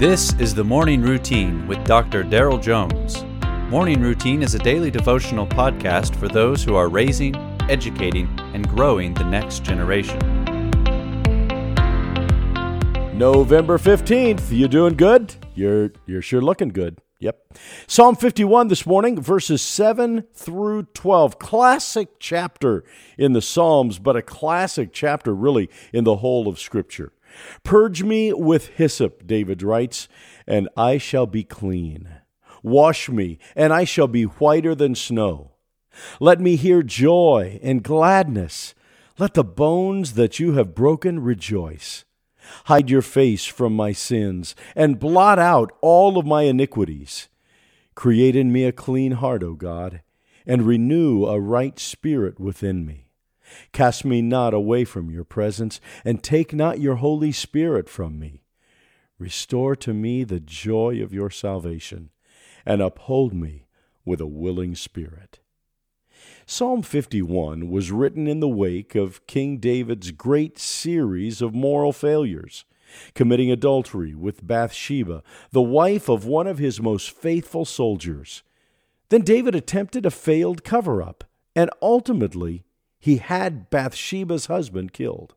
This is the Morning Routine with Dr. Daryl Jones. Morning Routine is a daily devotional podcast for those who are raising, educating, and growing the next generation. November 15th. You doing good? You're you're sure looking good. Yep. Psalm 51 this morning, verses 7 through 12. Classic chapter in the Psalms, but a classic chapter really in the whole of Scripture. Purge me with hyssop, David writes, and I shall be clean. Wash me, and I shall be whiter than snow. Let me hear joy and gladness. Let the bones that you have broken rejoice. Hide your face from my sins, and blot out all of my iniquities. Create in me a clean heart, O God, and renew a right spirit within me. Cast me not away from your presence, and take not your Holy Spirit from me. Restore to me the joy of your salvation, and uphold me with a willing spirit. Psalm 51 was written in the wake of King David's great series of moral failures, committing adultery with Bathsheba, the wife of one of his most faithful soldiers. Then David attempted a failed cover up, and ultimately he had Bathsheba's husband killed.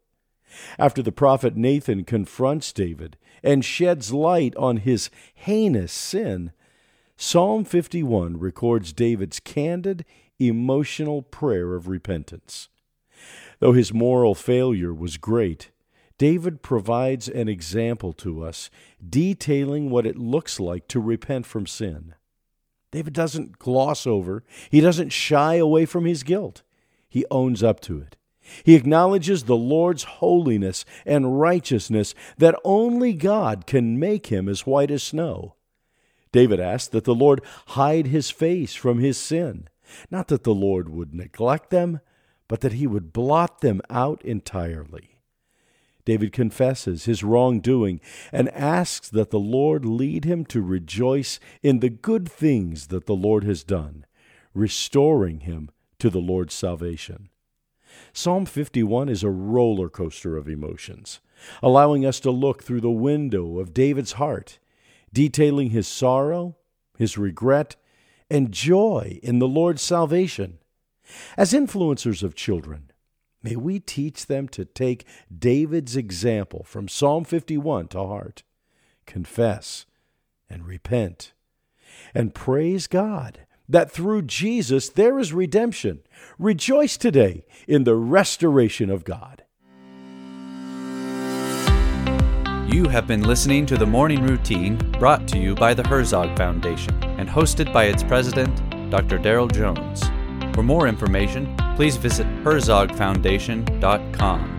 After the prophet Nathan confronts David and sheds light on his heinous sin, Psalm 51 records David's candid, emotional prayer of repentance. Though his moral failure was great, David provides an example to us, detailing what it looks like to repent from sin. David doesn't gloss over, he doesn't shy away from his guilt he owns up to it. He acknowledges the Lord's holiness and righteousness that only God can make him as white as snow. David asked that the Lord hide his face from his sin, not that the Lord would neglect them, but that he would blot them out entirely. David confesses his wrongdoing and asks that the Lord lead him to rejoice in the good things that the Lord has done, restoring him to the Lord's salvation. Psalm 51 is a roller coaster of emotions, allowing us to look through the window of David's heart, detailing his sorrow, his regret, and joy in the Lord's salvation. As influencers of children, may we teach them to take David's example from Psalm 51 to heart, confess, and repent, and praise God that through Jesus there is redemption. Rejoice today in the restoration of God. You have been listening to the Morning Routine brought to you by the Herzog Foundation and hosted by its president, Dr. Daryl Jones. For more information, please visit herzogfoundation.com.